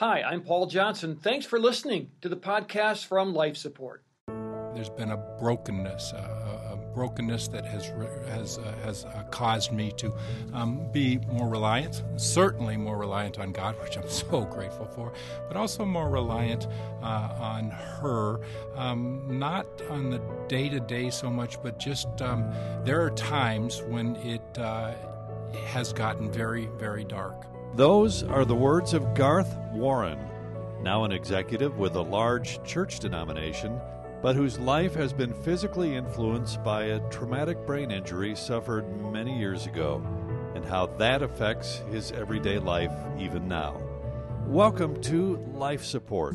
Hi, I'm Paul Johnson. Thanks for listening to the podcast from Life Support. There's been a brokenness, uh, a brokenness that has has uh, has uh, caused me to um, be more reliant, certainly more reliant on God, which I'm so grateful for, but also more reliant uh, on her, um, not on the day to day so much, but just um, there are times when it uh, has gotten very, very dark. Those are the words of Garth Warren, now an executive with a large church denomination, but whose life has been physically influenced by a traumatic brain injury suffered many years ago, and how that affects his everyday life even now. Welcome to Life Support.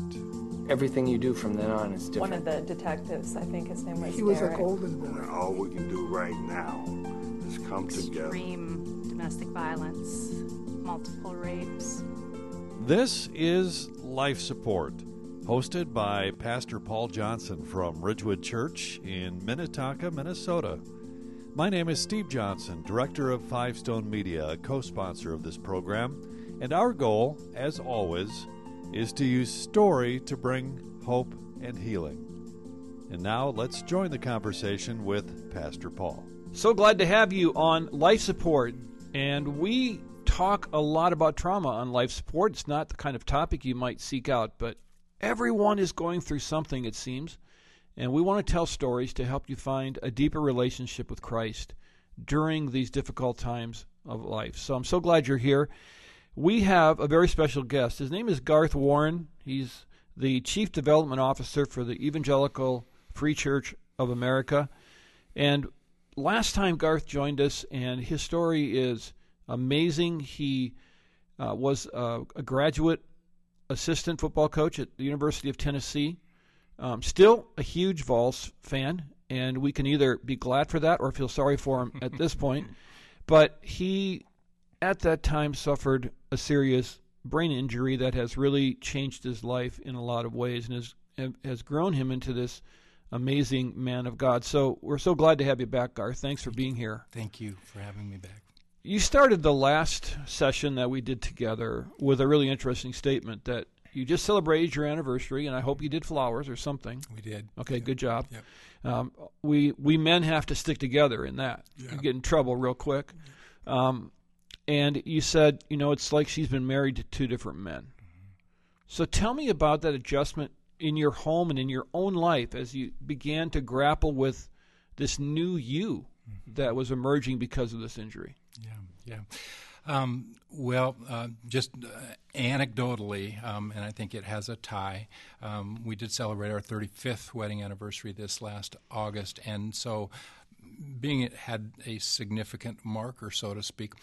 Everything you do from then on is different. One of the detectives, I think his name was He was a golden boy. And all we can do right now is come together. extreme domestic violence, multiple rapes. This is Life Support, hosted by Pastor Paul Johnson from Ridgewood Church in Minnetonka, Minnesota. My name is Steve Johnson, Director of Five Stone Media, a co sponsor of this program, and our goal, as always, is to use story to bring hope and healing. And now let's join the conversation with Pastor Paul. So glad to have you on Life Support. And we talk a lot about trauma on Life Support. It's not the kind of topic you might seek out, but everyone is going through something, it seems. And we want to tell stories to help you find a deeper relationship with Christ during these difficult times of life. So I'm so glad you're here. We have a very special guest. His name is Garth Warren. He's the Chief Development Officer for the Evangelical Free Church of America. And last time Garth joined us, and his story is amazing. He uh, was uh, a graduate assistant football coach at the University of Tennessee. Um, still a huge Vols fan, and we can either be glad for that or feel sorry for him at this point. But he, at that time, suffered a serious brain injury that has really changed his life in a lot of ways and has has grown him into this amazing man of God. So we're so glad to have you back, Garth. Thanks for being here. Thank you for having me back. You started the last session that we did together with a really interesting statement that you just celebrated your anniversary, and I hope you did flowers or something. We did. Okay, good job. Yep. Um, we we men have to stick together in that. Yeah. You get in trouble real quick. Um, and you said, you know, it's like she's been married to two different men. So tell me about that adjustment in your home and in your own life as you began to grapple with this new you that was emerging because of this injury. Yeah, yeah. Um, well, uh, just uh, anecdotally, um, and I think it has a tie. Um, we did celebrate our 35th wedding anniversary this last August, and so being it had a significant marker, so to speak,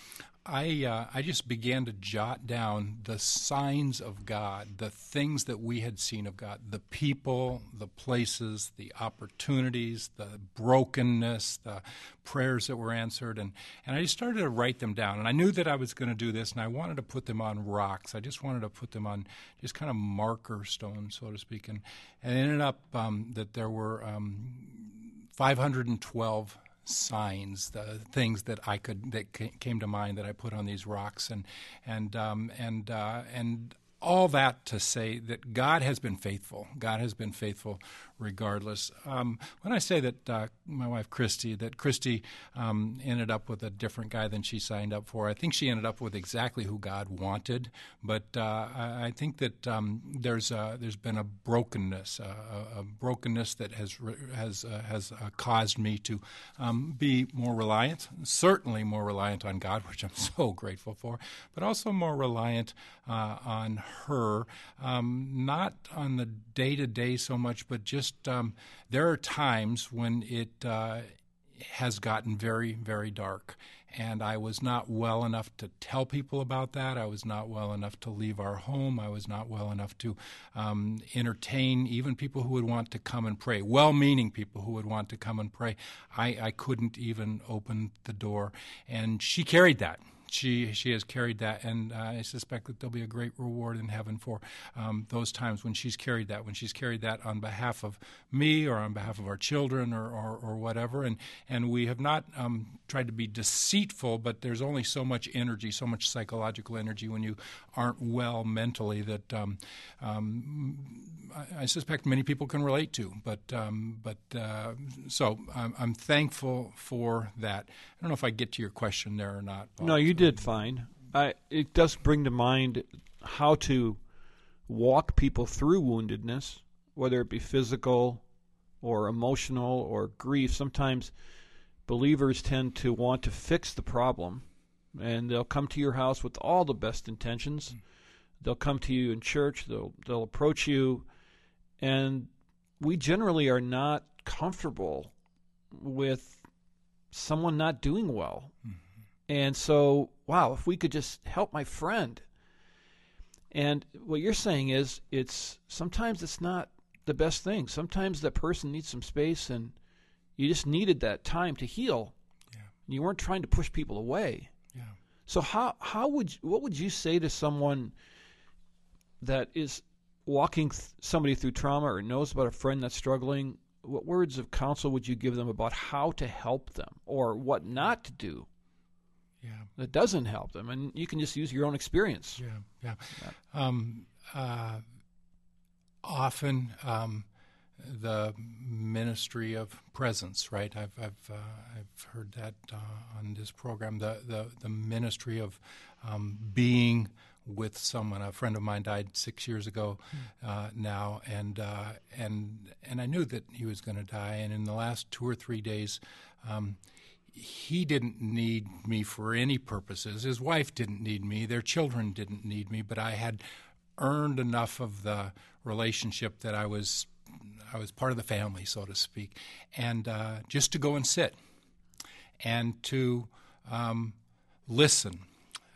I uh, I just began to jot down the signs of God, the things that we had seen of God, the people, the places, the opportunities, the brokenness, the prayers that were answered, and and I just started to write them down. And I knew that I was going to do this, and I wanted to put them on rocks. I just wanted to put them on just kind of marker stones, so to speak, and and it ended up um, that there were. Um, 512 signs, the things that I could that came to mind that I put on these rocks, and and um, and uh, and all that to say that God has been faithful. God has been faithful regardless. Um, when I say that uh, my wife Christy, that Christy um, ended up with a different guy than she signed up for, I think she ended up with exactly who God wanted. But uh, I, I think that um, there's a, there's been a brokenness, a, a brokenness that has has uh, has uh, caused me to um, be more reliant, certainly more reliant on God, which I'm so grateful for, but also more reliant uh, on her, um, not on the day to day so much, but just um, there are times when it uh, has gotten very, very dark. And I was not well enough to tell people about that. I was not well enough to leave our home. I was not well enough to um, entertain even people who would want to come and pray, well meaning people who would want to come and pray. I, I couldn't even open the door. And she carried that she she has carried that, and uh, I suspect that there'll be a great reward in heaven for um, those times when she's carried that, when she's carried that on behalf of me or on behalf of our children or or, or whatever. And and we have not um, tried to be deceitful, but there's only so much energy, so much psychological energy when you aren't well mentally that um, um, I, I, suspect many people can relate to. But um, but uh, so I'm, I'm, thankful for that. I don't know if I get to your question there or not. Paul. No, you did fine. I, it does bring to mind how to walk people through woundedness, whether it be physical or emotional or grief. Sometimes believers tend to want to fix the problem and they'll come to your house with all the best intentions. They'll come to you in church. They'll they'll approach you, and we generally are not comfortable with someone not doing well. Mm-hmm. And so, wow, if we could just help my friend. And what you're saying is, it's sometimes it's not the best thing. Sometimes that person needs some space, and you just needed that time to heal. Yeah. You weren't trying to push people away. Yeah. So how how would what would you say to someone that is walking th- somebody through trauma or knows about a friend that's struggling? What words of counsel would you give them about how to help them or what not to do? Yeah, that doesn't help them, and you can just use your own experience. Yeah, yeah. Um, uh, often. Um, the ministry of presence, right? I've I've uh, I've heard that uh, on this program. The the the ministry of um, being with someone. A friend of mine died six years ago hmm. uh, now, and uh, and and I knew that he was going to die. And in the last two or three days. Um, he didn't need me for any purposes. His wife didn't need me. Their children didn't need me. But I had earned enough of the relationship that I was I was part of the family, so to speak, and uh, just to go and sit and to um, listen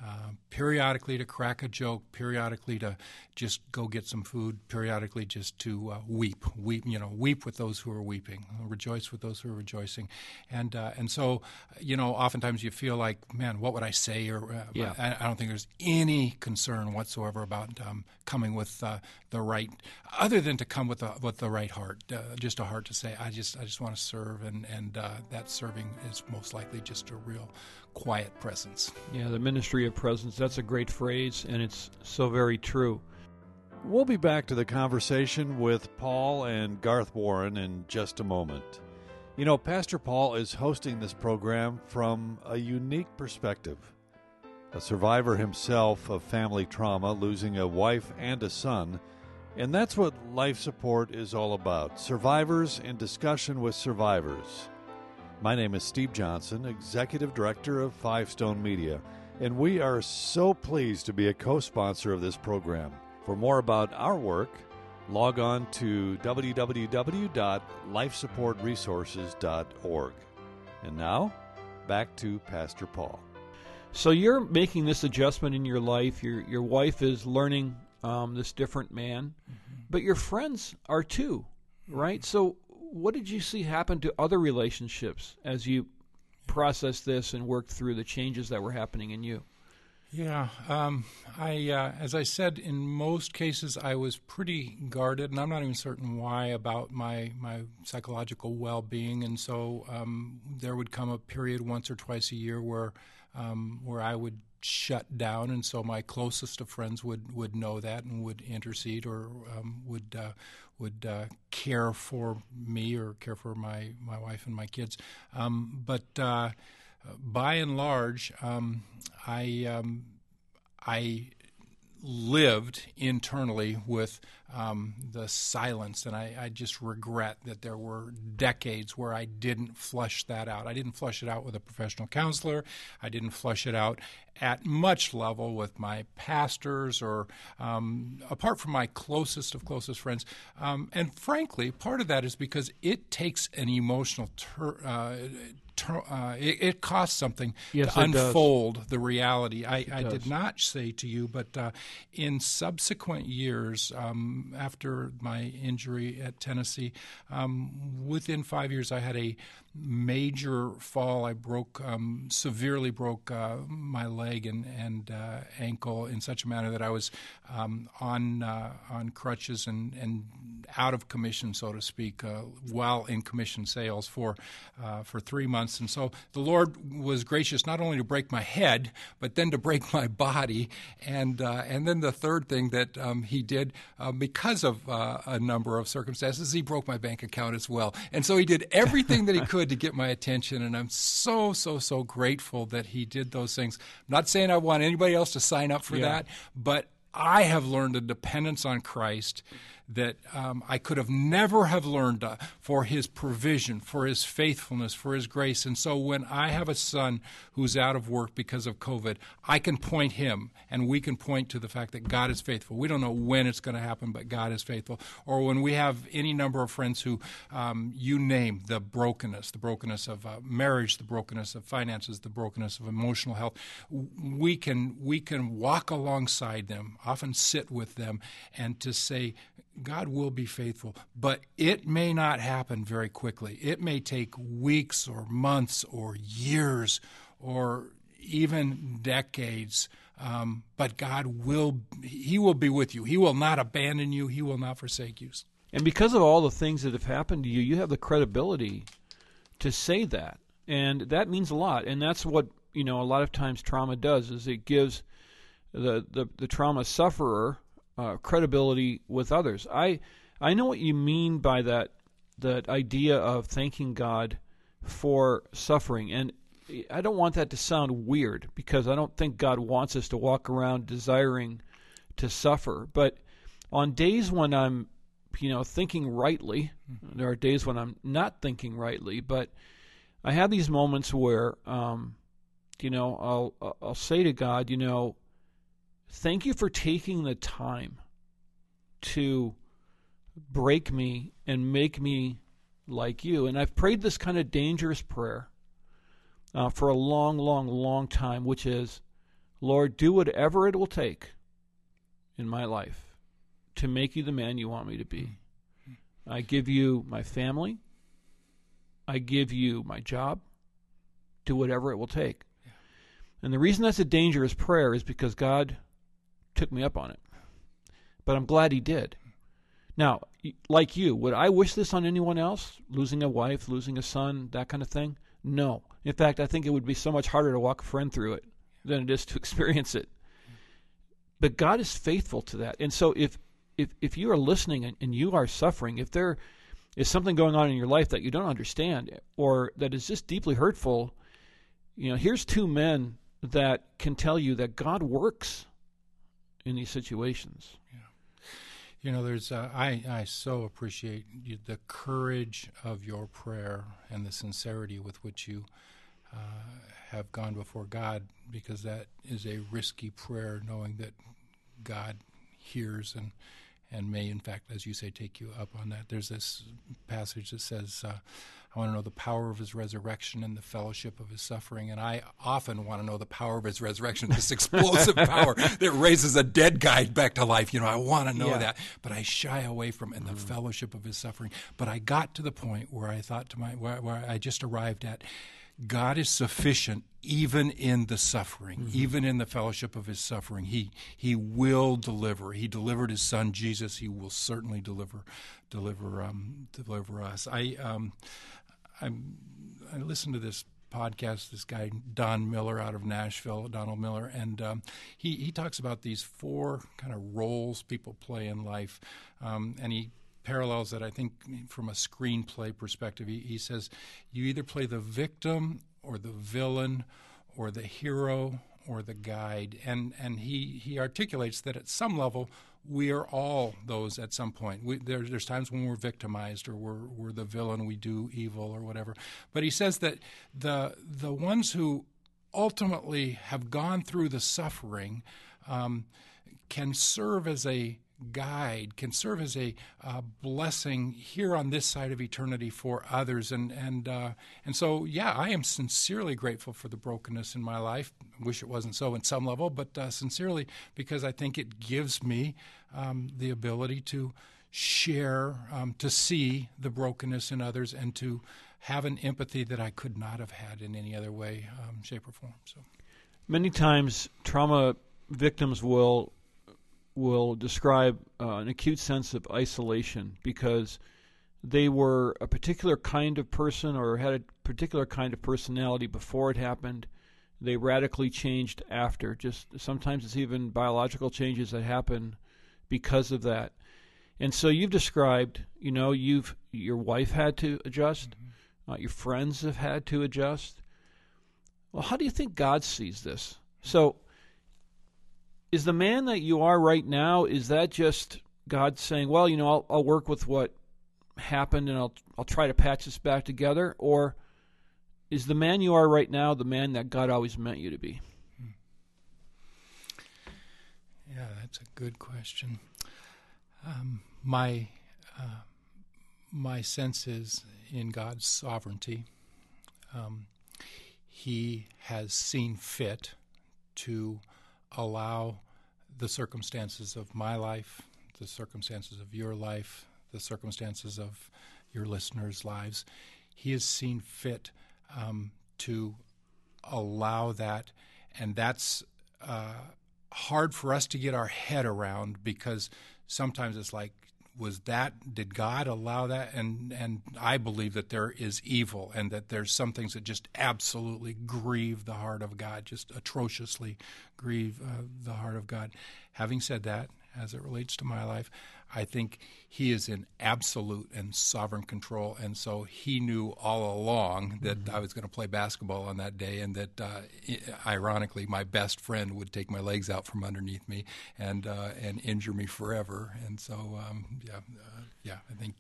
uh, periodically to crack a joke, periodically to just go get some food, periodically just to uh, weep, weep, you know, weep with those who are weeping, rejoice with those who are rejoicing, and uh, and so, you know, oftentimes you feel like, man, what would I say? Or uh, yeah. I, I, don't think there's any concern whatsoever about um, coming with uh, the right, other than to come with the with the right heart, just a heart to say, I just I just want to serve, and and that serving is most likely just a real quiet presence. Yeah, the ministry of presence. That's a great phrase, and it's so very true. We'll be back to the conversation with Paul and Garth Warren in just a moment. You know, Pastor Paul is hosting this program from a unique perspective. A survivor himself of family trauma, losing a wife and a son. And that's what life support is all about survivors in discussion with survivors. My name is Steve Johnson, Executive Director of Five Stone Media, and we are so pleased to be a co sponsor of this program. For more about our work, log on to www.lifesupportresources.org. And now, back to Pastor Paul. So you're making this adjustment in your life. Your your wife is learning um, this different man, mm-hmm. but your friends are too, right? So what did you see happen to other relationships as you processed this and worked through the changes that were happening in you? Yeah, um, I uh, as I said, in most cases I was pretty guarded, and I'm not even certain why about my my psychological well-being. And so um, there would come a period once or twice a year where um, where I would shut down, and so my closest of friends would, would know that and would intercede or um, would uh, would uh, care for me or care for my, my wife and my kids. Um, but uh, by and large, um, I um, I lived internally with um, the silence, and I, I, just regret that there were decades where I didn't flush that out. I didn't flush it out with a professional counselor. I didn't flush it out at much level with my pastors or um, apart from my closest of closest friends. Um, and frankly, part of that is because it takes an emotional ter- uh, uh, it, it, costs something yes, to unfold does. the reality. I, I did not say to you, but uh, in subsequent years, um, after my injury at Tennessee, um, within five years, I had a major fall. I broke um, severely broke uh, my leg and and uh, ankle in such a manner that I was um, on uh, on crutches and and out of commission, so to speak, uh, while in commission sales for uh, for three months. And so the Lord was gracious not only to break my head, but then to break my body. And uh, and then the third thing that um, He did, because of a number of circumstances, He broke my bank account as well. And so He did everything that He could to get my attention. And I'm so so so grateful that He did those things. I'm not saying I want anybody else to sign up for yeah. that, but I have learned a dependence on Christ that um, I could have never have learned uh, for his provision, for his faithfulness, for his grace. And so when I have a son who's out of work because of COVID, I can point him and we can point to the fact that God is faithful. We don't know when it's going to happen, but God is faithful. Or when we have any number of friends who um, you name the brokenness, the brokenness of uh, marriage, the brokenness of finances, the brokenness of emotional health, we can we can walk alongside them, often sit with them, and to say, God will be faithful, but it may not happen very quickly. It may take weeks or months or years or even decades. Um, but God will, He will be with you. He will not abandon you. He will not forsake you. And because of all the things that have happened to you, you have the credibility to say that. And that means a lot. And that's what, you know, a lot of times trauma does is it gives the, the, the trauma sufferer uh, credibility with others. I I know what you mean by that that idea of thanking God for suffering, and I don't want that to sound weird because I don't think God wants us to walk around desiring to suffer. But on days when I'm, you know, thinking rightly, mm-hmm. there are days when I'm not thinking rightly, but I have these moments where, um, you know, I'll I'll say to God, you know, thank you for taking the time to break me and make me like you. And I've prayed this kind of dangerous prayer uh, for a long, long, long time, which is, Lord, do whatever it will take in my life to make you the man you want me to be. I give you my family. I give you my job. Do whatever it will take. And the reason that's a dangerous prayer is because God took me up on it. But I'm glad he did. Now, like you, would I wish this on anyone else? Losing a wife, losing a son, that kind of thing? No. In fact, I think it would be so much harder to walk a friend through it than it is to experience it. But God is faithful to that. And so if if if you are listening and, and you are suffering, if there is something going on in your life that you don't understand or that is just deeply hurtful, you know, here's two men that can tell you that God works in these situations. Yeah. You know, there's uh, I I so appreciate you, the courage of your prayer and the sincerity with which you uh, have gone before God, because that is a risky prayer, knowing that God hears and and may, in fact, as you say, take you up on that. There's this passage that says, uh, I want to know the power of his resurrection and the fellowship of his suffering. And I often want to know the power of his resurrection, this explosive power that raises a dead guy back to life. You know, I want to know yeah. that, but I shy away from it and the mm. fellowship of his suffering. But I got to the point where I thought to my, where, where I just arrived at, God is sufficient even in the suffering, mm-hmm. even in the fellowship of his suffering. He he will deliver. He delivered his son Jesus. He will certainly deliver deliver um, deliver us. I um, I I listened to this podcast. This guy Don Miller out of Nashville, Donald Miller, and um, he he talks about these four kind of roles people play in life, um, and he parallels that I think from a screenplay perspective. He, he says you either play the victim or the villain or the hero or the guide, and and he he articulates that at some level we are all those at some point. We, there, there's times when we're victimized or we're, we're the villain, we do evil or whatever. But he says that the the ones who ultimately have gone through the suffering um, can serve as a guide, can serve as a uh, blessing here on this side of eternity for others. And and uh, and so, yeah, I am sincerely grateful for the brokenness in my life. Wish it wasn't so in some level, but uh, sincerely because I think it gives me um, the ability to share, um, to see the brokenness in others, and to have an empathy that I could not have had in any other way, um, shape, or form. So, many times trauma victims will will describe uh, an acute sense of isolation because they were a particular kind of person or had a particular kind of personality before it happened. They radically changed after. Just sometimes it's even biological changes that happen because of that. And so you've described, you know, you've your wife had to adjust, mm-hmm. uh, your friends have had to adjust. Well, how do you think God sees this? So is the man that you are right now is that just God saying, "Well, you know, I'll, I'll work with what happened and I'll I'll try to patch this back together," or is the man you are right now the man that God always meant you to be? Yeah, that's a good question. Um, my uh, my sense is in God's sovereignty. Um, he has seen fit to allow the circumstances of my life, the circumstances of your life, the circumstances of your listeners' lives. He has seen fit um, to allow that, and that's uh, hard for us to get our head around because sometimes it's like was that did God allow that? And and I believe that there is evil and that there's some things that just absolutely grieve the heart of God, just atrociously grieve uh, the heart of God. Having said that, as it relates to my life, I think he is in absolute and sovereign control. And so he knew all along that mm-hmm. I was going to play basketball on that day, and that uh, ironically, my best friend would take my legs out from underneath me and uh, and injure me forever. And so, um, yeah, uh, yeah, I think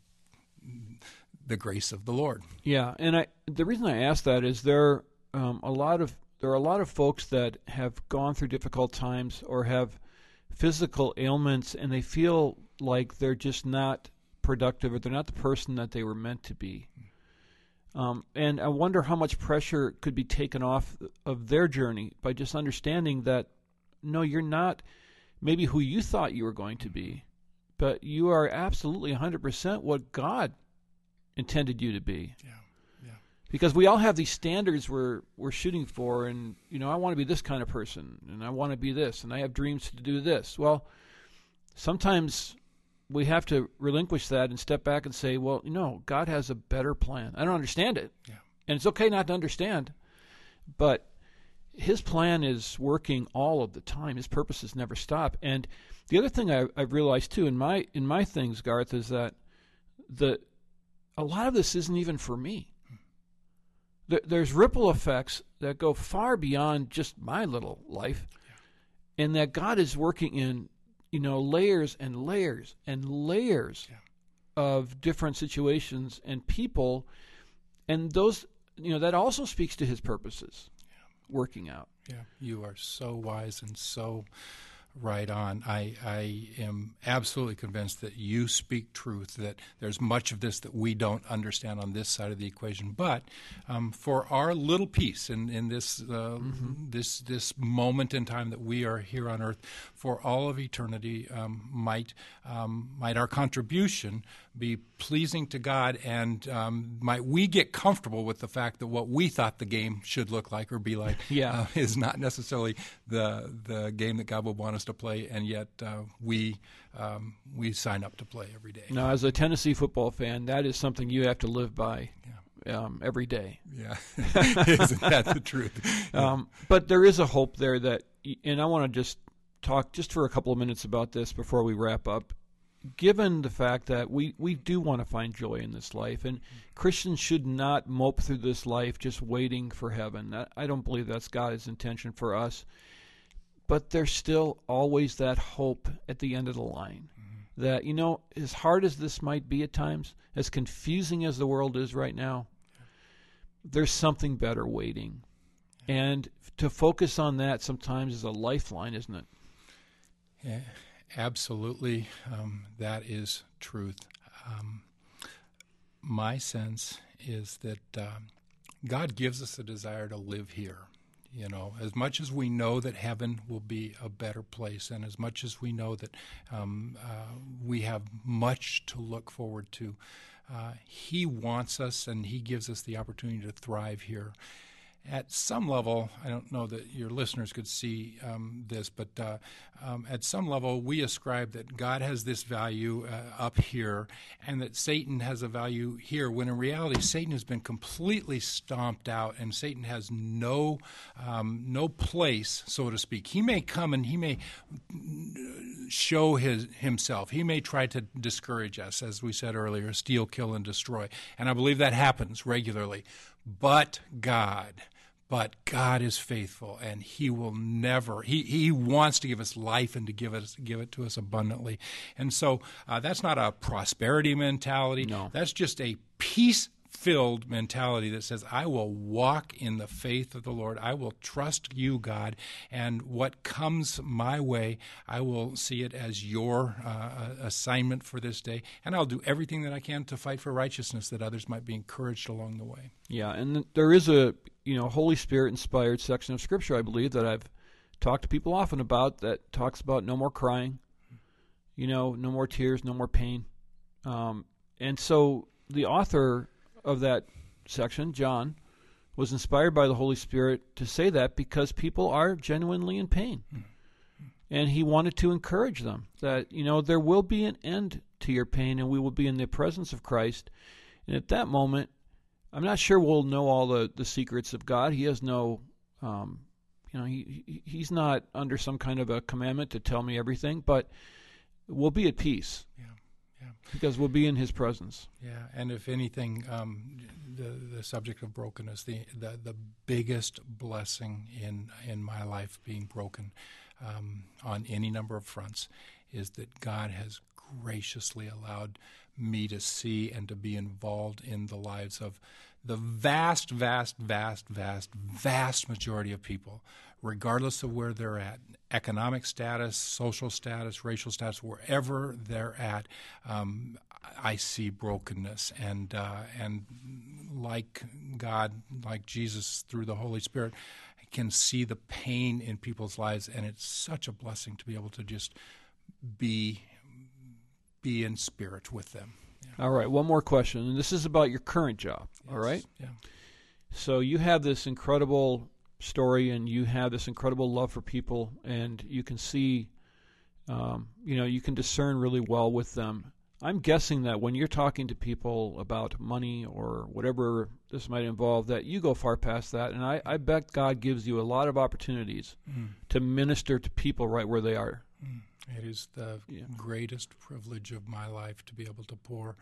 the grace of the Lord. Yeah, and I the reason I ask that is there um, a lot of there are a lot of folks that have gone through difficult times or have physical ailments and they feel like they're just not productive or they're not the person that they were meant to be. Um, and I wonder how much pressure could be taken off of their journey by just understanding that no, you're not maybe who you thought you were going to be, but you are absolutely 100% what God intended you to be. Yeah because we all have these standards we're we're shooting for and you know I want to be this kind of person and I want to be this and I have dreams to do this. Well, sometimes we have to relinquish that and step back and say, well, you know, God has a better plan. I don't understand it. Yeah. And it's okay not to understand. But his plan is working all of the time. His purposes never stop. And the other thing I, I've realized too in my in my things, Garth, is that the a lot of this isn't even for me there's ripple effects that go far beyond just my little life, yeah. and that God is working in, you know, layers and layers and layers yeah. of different situations and people, and those, you know, that also speaks to His purposes yeah. working out. Yeah, you are so wise and so right on. I, I am absolutely convinced that you speak truth, that there's much of this that we don't understand on this side of the equation. But um, for our little piece in, in this, uh, mm-hmm. this, this moment in time that we are here on earth, for all of eternity, um, might, um, might our contribution be pleasing to God and um, might we get comfortable with the fact that what we thought the game should look like or be like yeah. uh, is not necessarily the, the game that God would want us to play, and yet uh, we um, we sign up to play every day. Now, as a Tennessee football fan, that is something you have to live by. Yeah. Um, every day. Yeah, isn't that the truth? Um, but there is a hope there that, and I want to just talk just for a couple of minutes about this before we wrap up. Given the fact that we, we do want to find joy in this life, and Christians should not mope through this life just waiting for heaven. I don't believe that's God's intention for us but there's still always that hope at the end of the line mm-hmm. that you know as hard as this might be at times as confusing as the world is right now there's something better waiting and to focus on that sometimes is a lifeline isn't it Yeah, absolutely, um, that is truth. Um, my sense is that um, God gives us a desire to live here. You know, as much as we know that heaven will be a better place, and as much as we know that um, uh, we have much to look forward to, uh, He wants us and He gives us the opportunity to thrive here at some level, I don't know that your listeners could see um, this, but uh, um, at some level, we ascribe that God has this value uh, up here and that Satan has a value here, when in reality, Satan has been completely stomped out and Satan has no, um, no place, so to speak. He may come and he may show his, himself. He may try to discourage us, as we said earlier, steal, kill, and destroy. And I believe that happens regularly. But God, but God is faithful, and He will never. He He wants to give us life and to give us give it to us abundantly. And so uh, that's not a prosperity mentality. No, that's just a peace filled mentality that says, I will walk in the faith of the Lord. I will trust you, God, and what comes my way, I will see it as your uh, assignment for this day, and I'll do everything that I can to fight for righteousness that others might be encouraged along the way. Yeah, and there is a you know Holy Spirit inspired section of Scripture, I believe, that I've talked to people often about that talks about no more crying, you know, no more tears, no more pain, um, and so the author of that section, John, was inspired by the Holy Spirit to say that because people are genuinely in pain. And he wanted to encourage them that, you know, there will be an end to your pain and we will be in the presence of Christ. And at that moment, I'm not sure we'll know all the, the secrets of God. He has no, um, you know, he, he's not under some kind of a commandment to tell me everything, but we'll be at peace. Yeah. Yeah. Because we'll be in His presence. Yeah, and if anything, um, the the subject of brokenness, the, the the biggest blessing in in my life being broken um, on any number of fronts is that God has graciously allowed me to see and to be involved in the lives of the vast, vast, vast, vast, vast majority of people, regardless of where they're at, economic status, social status, racial status, wherever they're at, um, I see brokenness, and uh, and like God, like Jesus through the Holy Spirit, I can see the pain in people's lives, and it's such a blessing to be able to just be be in spirit with them. Yeah. All right, one more question, and this is about your current job. Yes. All right. Yeah. So you have this incredible story, and you have this incredible love for people, and you can see, um, you know, you can discern really well with them. I'm guessing that when you're talking to people about money or whatever this might involve, that you go far past that. And I, I bet God gives you a lot of opportunities mm. to minister to people right where they are. Mm. It is the Yeah. greatest privilege of my life to be able to pour,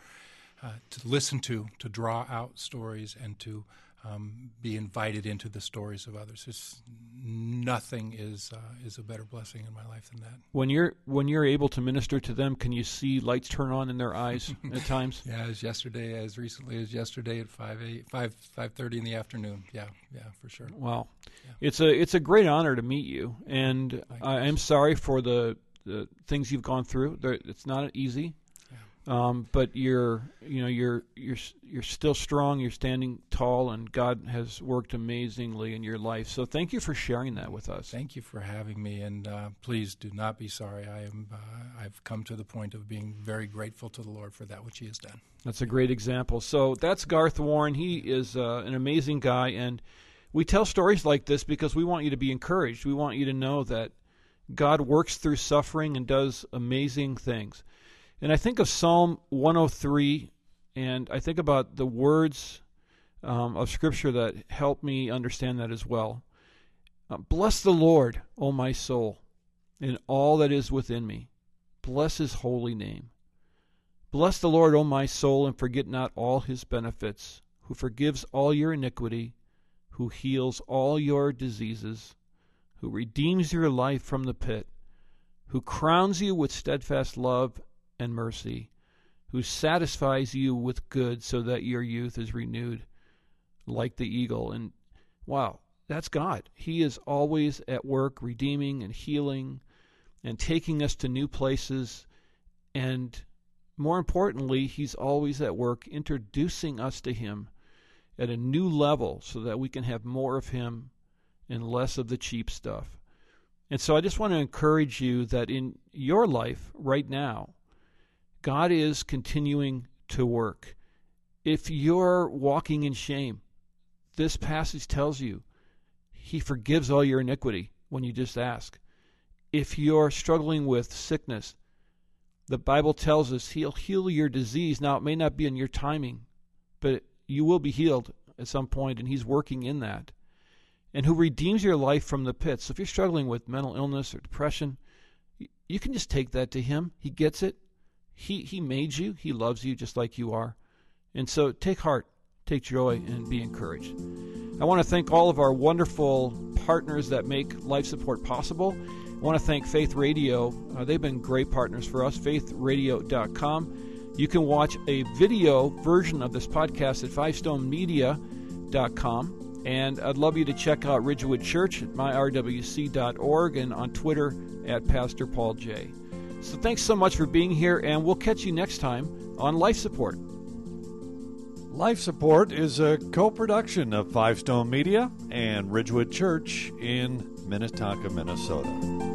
uh, to listen to, to draw out stories, and to um, be invited into the stories of others. It's, nothing is uh, is a better blessing in my life than that. When you're when you're able to minister to them, can you see lights turn on in their eyes at times? Yeah, as yesterday, as recently as yesterday at five eight five five thirty in the afternoon. Yeah, yeah, for sure. Wow, Yeah. it's a it's a great honor to meet you, and I am sorry for the the things you've gone through. They're, it's not easy, um, but you're you know you're you're you're still strong. You're standing tall, and God has worked amazingly in your life. So thank you for sharing that with us. Thank you for having me, and uh, please do not be sorry. I am. Uh, I've come to the point of being very grateful to the Lord for that which He has done. That's a great example. So that's Garth Warren. He is uh, an amazing guy, and we tell stories like this because we want you to be encouraged. We want you to know that God works through suffering and does amazing things. And I think of Psalm 103, and I think about the words um, of Scripture that help me understand that as well. Uh, Bless the Lord, O my soul, and all that is within me. Bless his holy name. Bless the Lord, O my soul, and forget not all his benefits, who forgives all your iniquity, who heals all your diseases, who redeems your life from the pit, who crowns you with steadfast love and mercy, who satisfies you with good so that your youth is renewed like the eagle. And wow, that's God. He is always at work redeeming and healing and taking us to new places. And more importantly, He's always at work introducing us to Him at a new level so that we can have more of Him and less of the cheap stuff. And so I just want to encourage you that in your life right now, God is continuing to work. If you're walking in shame, this passage tells you He forgives all your iniquity when you just ask. If you're struggling with sickness, the Bible tells us He'll heal your disease. Now, it may not be in your timing, but you will be healed at some point, and He's working in that. And who redeems your life from the pit. So if you're struggling with mental illness or depression, you can just take that to Him. He gets it. He, he made you, He loves you just like you are. And so take heart, take joy, and be encouraged. I want to thank all of our wonderful partners that make life support possible. I want to thank Faith Radio. Uh, they've been great partners for us, faithradio.com. You can watch a video version of this podcast at fivestonemedia.com. And I'd love you to check out Ridgewood Church at myrwc.org and on Twitter at Pastor Paul J. So thanks so much for being here, and we'll catch you next time on Life Support. Life Support is a co production of Five Stone Media and Ridgewood Church in Minnetonka, Minnesota.